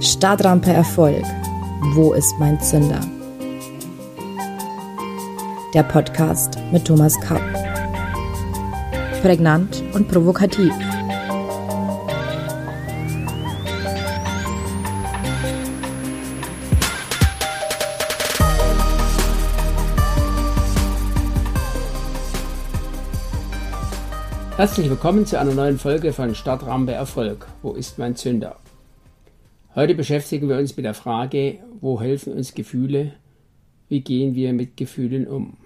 Startrampe Erfolg. Wo ist mein Zünder? Der Podcast mit Thomas Kapp. Prägnant und provokativ. Herzlich willkommen zu einer neuen Folge von Startrampe Erfolg. Wo ist mein Zünder? Heute beschäftigen wir uns mit der Frage, wo helfen uns Gefühle? Wie gehen wir mit Gefühlen um?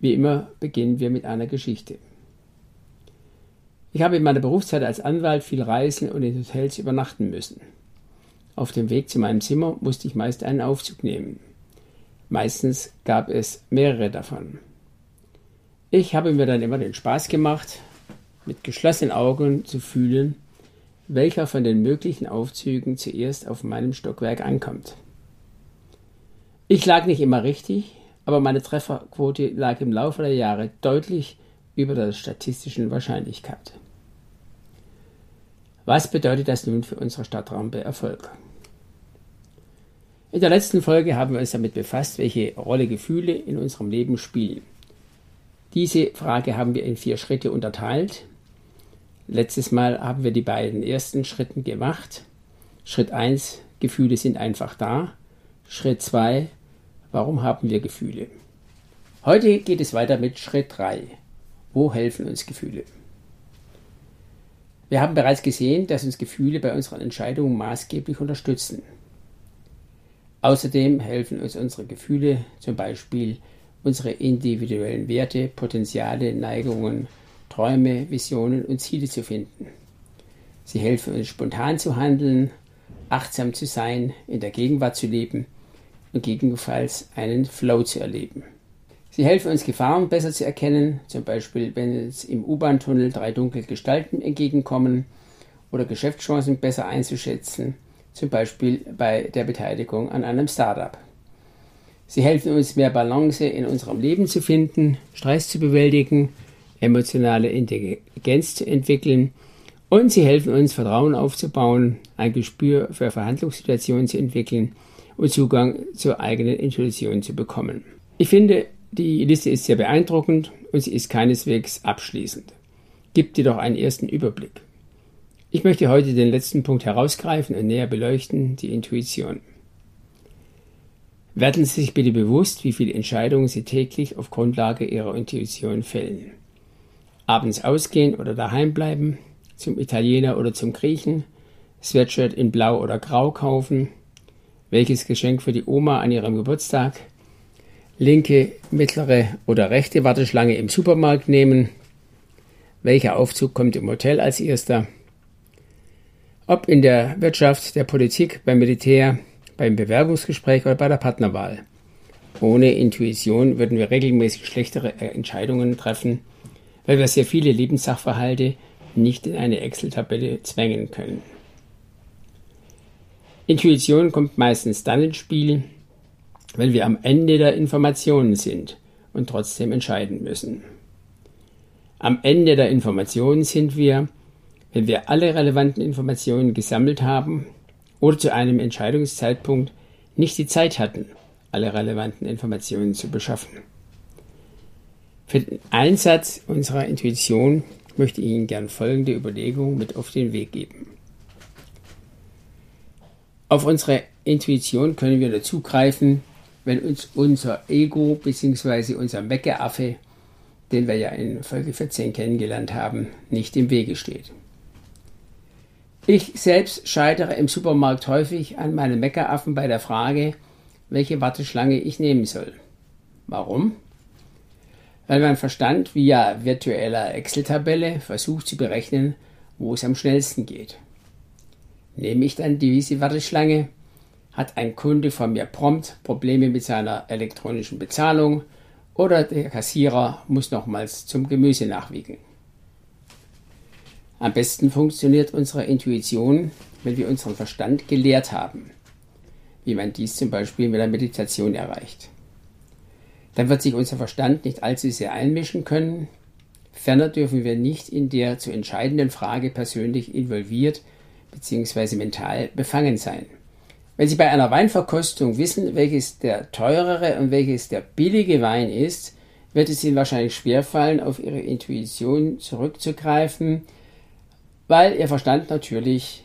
Wie immer beginnen wir mit einer Geschichte. Ich habe in meiner Berufszeit als Anwalt viel reisen und in Hotels übernachten müssen. Auf dem Weg zu meinem Zimmer musste ich meist einen Aufzug nehmen. Meistens gab es mehrere davon. Ich habe mir dann immer den Spaß gemacht, mit geschlossenen Augen zu fühlen, welcher von den möglichen Aufzügen zuerst auf meinem Stockwerk ankommt. Ich lag nicht immer richtig, aber meine Trefferquote lag im Laufe der Jahre deutlich über der statistischen Wahrscheinlichkeit. Was bedeutet das nun für unsere Stadtrampe Erfolg? In der letzten Folge haben wir uns damit befasst, welche Rolle Gefühle in unserem Leben spielen. Diese Frage haben wir in vier Schritte unterteilt, Letztes Mal haben wir die beiden ersten Schritte gemacht. Schritt 1, Gefühle sind einfach da. Schritt 2, warum haben wir Gefühle? Heute geht es weiter mit Schritt 3. Wo helfen uns Gefühle? Wir haben bereits gesehen, dass uns Gefühle bei unseren Entscheidungen maßgeblich unterstützen. Außerdem helfen uns unsere Gefühle, zum Beispiel unsere individuellen Werte, Potenziale, Neigungen, Träume, Visionen und Ziele zu finden. Sie helfen uns spontan zu handeln, achtsam zu sein, in der Gegenwart zu leben und gegebenenfalls einen Flow zu erleben. Sie helfen uns Gefahren besser zu erkennen, zum Beispiel wenn uns im U-Bahn-Tunnel drei dunkle Gestalten entgegenkommen oder Geschäftschancen besser einzuschätzen, zum Beispiel bei der Beteiligung an einem Startup. Sie helfen uns mehr Balance in unserem Leben zu finden, Stress zu bewältigen emotionale Intelligenz zu entwickeln und sie helfen uns, Vertrauen aufzubauen, ein Gespür für Verhandlungssituationen zu entwickeln und Zugang zur eigenen Intuition zu bekommen. Ich finde, die Liste ist sehr beeindruckend und sie ist keineswegs abschließend. Gibt dir doch einen ersten Überblick. Ich möchte heute den letzten Punkt herausgreifen und näher beleuchten, die Intuition. Werden Sie sich bitte bewusst, wie viele Entscheidungen Sie täglich auf Grundlage Ihrer Intuition fällen. Abends ausgehen oder daheim bleiben, zum Italiener oder zum Griechen, Sweatshirt in Blau oder Grau kaufen, welches Geschenk für die Oma an ihrem Geburtstag, linke, mittlere oder rechte Warteschlange im Supermarkt nehmen, welcher Aufzug kommt im Hotel als erster, ob in der Wirtschaft, der Politik, beim Militär, beim Bewerbungsgespräch oder bei der Partnerwahl. Ohne Intuition würden wir regelmäßig schlechtere Entscheidungen treffen weil wir sehr viele Lebenssachverhalte nicht in eine Excel-Tabelle zwängen können. Intuition kommt meistens dann ins Spiel, wenn wir am Ende der Informationen sind und trotzdem entscheiden müssen. Am Ende der Informationen sind wir, wenn wir alle relevanten Informationen gesammelt haben oder zu einem Entscheidungszeitpunkt nicht die Zeit hatten, alle relevanten Informationen zu beschaffen. Für den Einsatz unserer Intuition möchte ich Ihnen gern folgende Überlegung mit auf den Weg geben. Auf unsere Intuition können wir nur zugreifen, wenn uns unser Ego bzw. unser Meckeraffe, den wir ja in Folge 14 kennengelernt haben, nicht im Wege steht. Ich selbst scheitere im Supermarkt häufig an meinem Meckeraffen bei der Frage, welche Warteschlange ich nehmen soll. Warum? weil mein Verstand via virtueller Excel-Tabelle versucht zu berechnen, wo es am schnellsten geht. Nehme ich dann diese Warteschlange, hat ein Kunde von mir prompt Probleme mit seiner elektronischen Bezahlung oder der Kassierer muss nochmals zum Gemüse nachwiegen. Am besten funktioniert unsere Intuition, wenn wir unseren Verstand gelehrt haben, wie man dies zum Beispiel mit der Meditation erreicht. Dann wird sich unser Verstand nicht allzu sehr einmischen können. Ferner dürfen wir nicht in der zu entscheidenden Frage persönlich involviert bzw. mental befangen sein. Wenn Sie bei einer Weinverkostung wissen, welches der teurere und welches der billige Wein ist, wird es Ihnen wahrscheinlich schwerfallen, auf Ihre Intuition zurückzugreifen, weil Ihr Verstand natürlich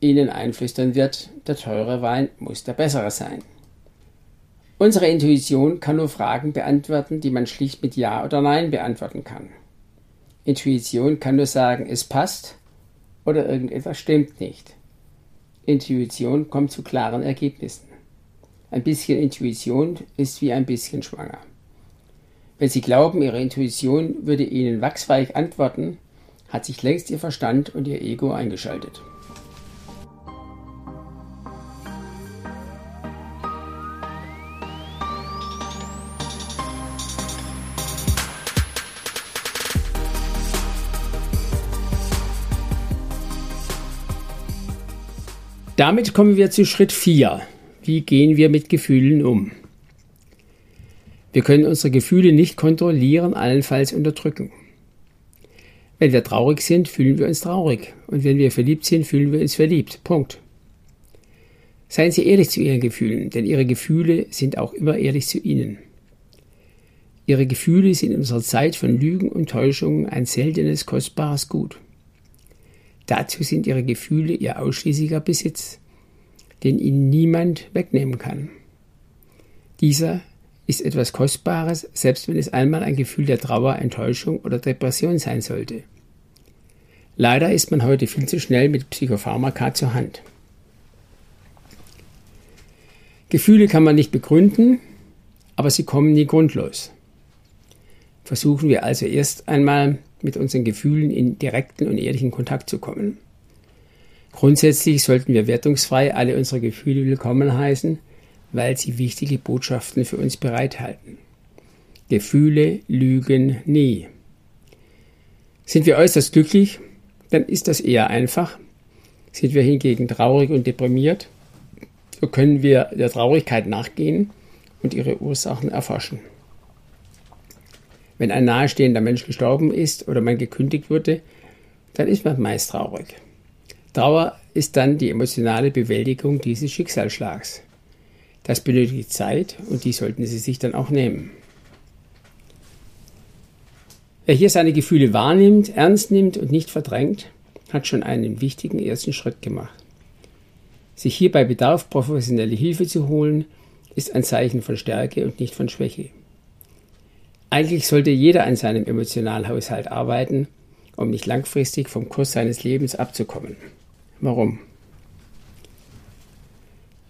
Ihnen einflüstern wird, der teure Wein muss der bessere sein. Unsere Intuition kann nur Fragen beantworten, die man schlicht mit Ja oder Nein beantworten kann. Intuition kann nur sagen, es passt oder irgendetwas stimmt nicht. Intuition kommt zu klaren Ergebnissen. Ein bisschen Intuition ist wie ein bisschen schwanger. Wenn Sie glauben, Ihre Intuition würde Ihnen wachsweich antworten, hat sich längst Ihr Verstand und Ihr Ego eingeschaltet. Damit kommen wir zu Schritt 4. Wie gehen wir mit Gefühlen um? Wir können unsere Gefühle nicht kontrollieren, allenfalls unterdrücken. Wenn wir traurig sind, fühlen wir uns traurig. Und wenn wir verliebt sind, fühlen wir uns verliebt. Punkt. Seien Sie ehrlich zu Ihren Gefühlen, denn Ihre Gefühle sind auch immer ehrlich zu Ihnen. Ihre Gefühle sind in unserer Zeit von Lügen und Täuschungen ein seltenes, kostbares Gut. Dazu sind ihre Gefühle ihr ausschließlicher Besitz, den ihnen niemand wegnehmen kann. Dieser ist etwas Kostbares, selbst wenn es einmal ein Gefühl der Trauer, Enttäuschung oder Depression sein sollte. Leider ist man heute viel zu schnell mit Psychopharmaka zur Hand. Gefühle kann man nicht begründen, aber sie kommen nie grundlos. Versuchen wir also erst einmal mit unseren Gefühlen in direkten und ehrlichen Kontakt zu kommen. Grundsätzlich sollten wir wertungsfrei alle unsere Gefühle willkommen heißen, weil sie wichtige Botschaften für uns bereithalten. Gefühle lügen nie. Sind wir äußerst glücklich, dann ist das eher einfach. Sind wir hingegen traurig und deprimiert, so können wir der Traurigkeit nachgehen und ihre Ursachen erforschen. Wenn ein nahestehender Mensch gestorben ist oder man gekündigt wurde, dann ist man meist traurig. Trauer ist dann die emotionale Bewältigung dieses Schicksalsschlags. Das benötigt Zeit und die sollten Sie sich dann auch nehmen. Wer hier seine Gefühle wahrnimmt, ernst nimmt und nicht verdrängt, hat schon einen wichtigen ersten Schritt gemacht. Sich hier bei Bedarf professionelle Hilfe zu holen, ist ein Zeichen von Stärke und nicht von Schwäche. Eigentlich sollte jeder an seinem Emotionalhaushalt arbeiten, um nicht langfristig vom Kurs seines Lebens abzukommen. Warum?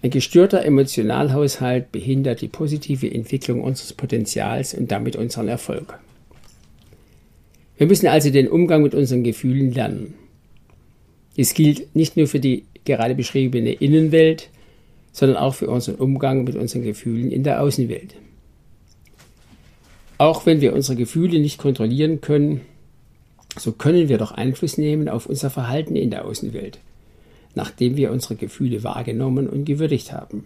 Ein gestörter Emotionalhaushalt behindert die positive Entwicklung unseres Potenzials und damit unseren Erfolg. Wir müssen also den Umgang mit unseren Gefühlen lernen. Dies gilt nicht nur für die gerade beschriebene Innenwelt, sondern auch für unseren Umgang mit unseren Gefühlen in der Außenwelt. Auch wenn wir unsere Gefühle nicht kontrollieren können, so können wir doch Einfluss nehmen auf unser Verhalten in der Außenwelt, nachdem wir unsere Gefühle wahrgenommen und gewürdigt haben.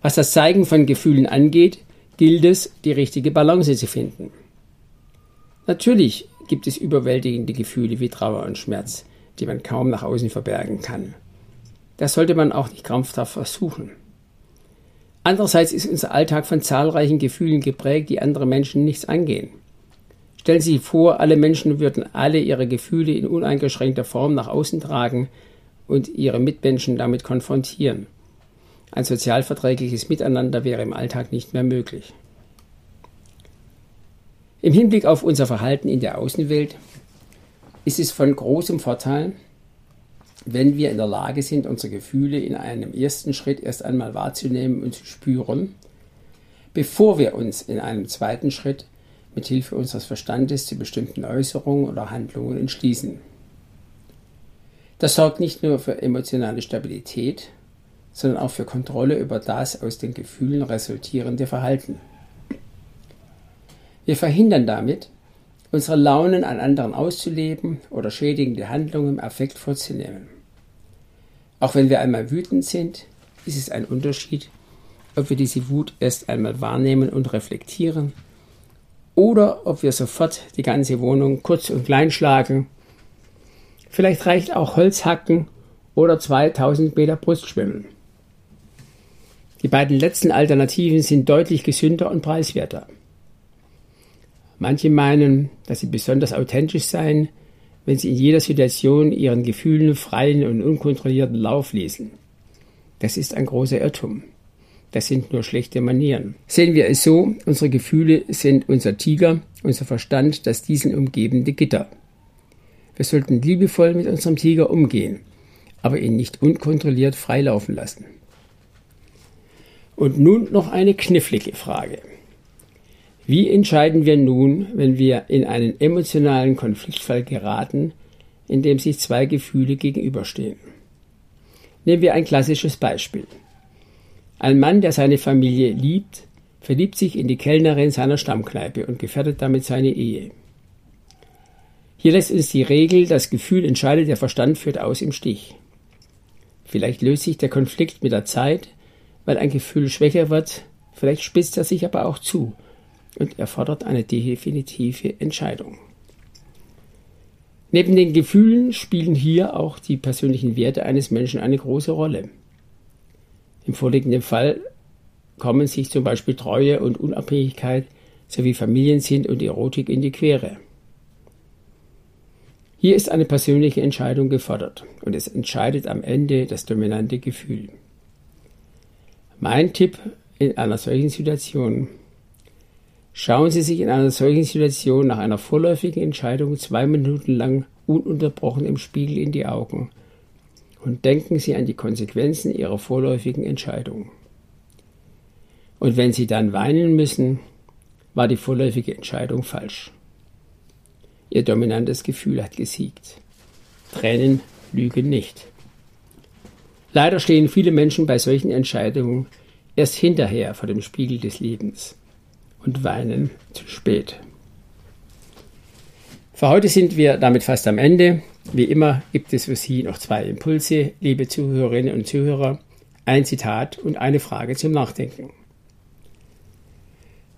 Was das Zeigen von Gefühlen angeht, gilt es, die richtige Balance zu finden. Natürlich gibt es überwältigende Gefühle wie Trauer und Schmerz, die man kaum nach außen verbergen kann. Das sollte man auch nicht krampfhaft versuchen. Andererseits ist unser Alltag von zahlreichen Gefühlen geprägt, die andere Menschen nichts angehen. Stellen Sie sich vor, alle Menschen würden alle ihre Gefühle in uneingeschränkter Form nach außen tragen und ihre Mitmenschen damit konfrontieren. Ein sozialverträgliches Miteinander wäre im Alltag nicht mehr möglich. Im Hinblick auf unser Verhalten in der Außenwelt ist es von großem Vorteil, wenn wir in der Lage sind, unsere Gefühle in einem ersten Schritt erst einmal wahrzunehmen und zu spüren, bevor wir uns in einem zweiten Schritt mit Hilfe unseres Verstandes zu bestimmten Äußerungen oder Handlungen entschließen. Das sorgt nicht nur für emotionale Stabilität, sondern auch für Kontrolle über das aus den Gefühlen resultierende Verhalten. Wir verhindern damit, unsere Launen an anderen auszuleben oder schädigende Handlungen im Affekt vorzunehmen. Auch wenn wir einmal wütend sind, ist es ein Unterschied, ob wir diese Wut erst einmal wahrnehmen und reflektieren oder ob wir sofort die ganze Wohnung kurz und klein schlagen. Vielleicht reicht auch Holzhacken oder 2000 Meter Brustschwimmen. Die beiden letzten Alternativen sind deutlich gesünder und preiswerter. Manche meinen, dass sie besonders authentisch seien, wenn sie in jeder Situation ihren Gefühlen freien und unkontrollierten Lauf ließen. Das ist ein großer Irrtum. Das sind nur schlechte Manieren. Sehen wir es so, unsere Gefühle sind unser Tiger, unser Verstand das diesen umgebende Gitter. Wir sollten liebevoll mit unserem Tiger umgehen, aber ihn nicht unkontrolliert freilaufen lassen. Und nun noch eine knifflige Frage. Wie entscheiden wir nun, wenn wir in einen emotionalen Konfliktfall geraten, in dem sich zwei Gefühle gegenüberstehen? Nehmen wir ein klassisches Beispiel. Ein Mann, der seine Familie liebt, verliebt sich in die Kellnerin seiner Stammkneipe und gefährdet damit seine Ehe. Hier lässt uns die Regel, das Gefühl entscheidet, der Verstand führt aus im Stich. Vielleicht löst sich der Konflikt mit der Zeit, weil ein Gefühl schwächer wird, vielleicht spitzt er sich aber auch zu und erfordert eine definitive Entscheidung. Neben den Gefühlen spielen hier auch die persönlichen Werte eines Menschen eine große Rolle. Im vorliegenden Fall kommen sich zum Beispiel Treue und Unabhängigkeit sowie Familiensinn und Erotik in die Quere. Hier ist eine persönliche Entscheidung gefordert und es entscheidet am Ende das dominante Gefühl. Mein Tipp in einer solchen Situation Schauen Sie sich in einer solchen Situation nach einer vorläufigen Entscheidung zwei Minuten lang ununterbrochen im Spiegel in die Augen und denken Sie an die Konsequenzen Ihrer vorläufigen Entscheidung. Und wenn Sie dann weinen müssen, war die vorläufige Entscheidung falsch. Ihr dominantes Gefühl hat gesiegt. Tränen lügen nicht. Leider stehen viele Menschen bei solchen Entscheidungen erst hinterher vor dem Spiegel des Lebens und weinen zu spät. Für heute sind wir damit fast am Ende. Wie immer gibt es für Sie noch zwei Impulse, liebe Zuhörerinnen und Zuhörer, ein Zitat und eine Frage zum Nachdenken.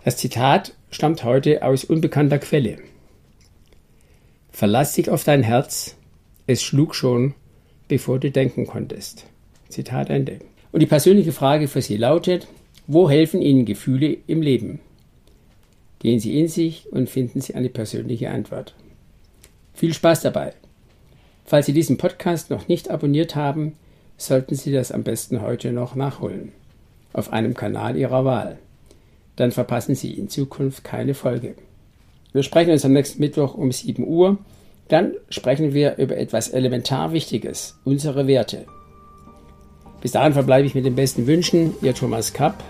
Das Zitat stammt heute aus unbekannter Quelle. Verlass dich auf dein Herz, es schlug schon, bevor du denken konntest. Zitat Ende. Und die persönliche Frage für Sie lautet, wo helfen Ihnen Gefühle im Leben? Gehen Sie in sich und finden Sie eine persönliche Antwort. Viel Spaß dabei! Falls Sie diesen Podcast noch nicht abonniert haben, sollten Sie das am besten heute noch nachholen. Auf einem Kanal Ihrer Wahl. Dann verpassen Sie in Zukunft keine Folge. Wir sprechen uns am nächsten Mittwoch um 7 Uhr. Dann sprechen wir über etwas elementar Wichtiges, unsere Werte. Bis dahin verbleibe ich mit den besten Wünschen, Ihr Thomas Kapp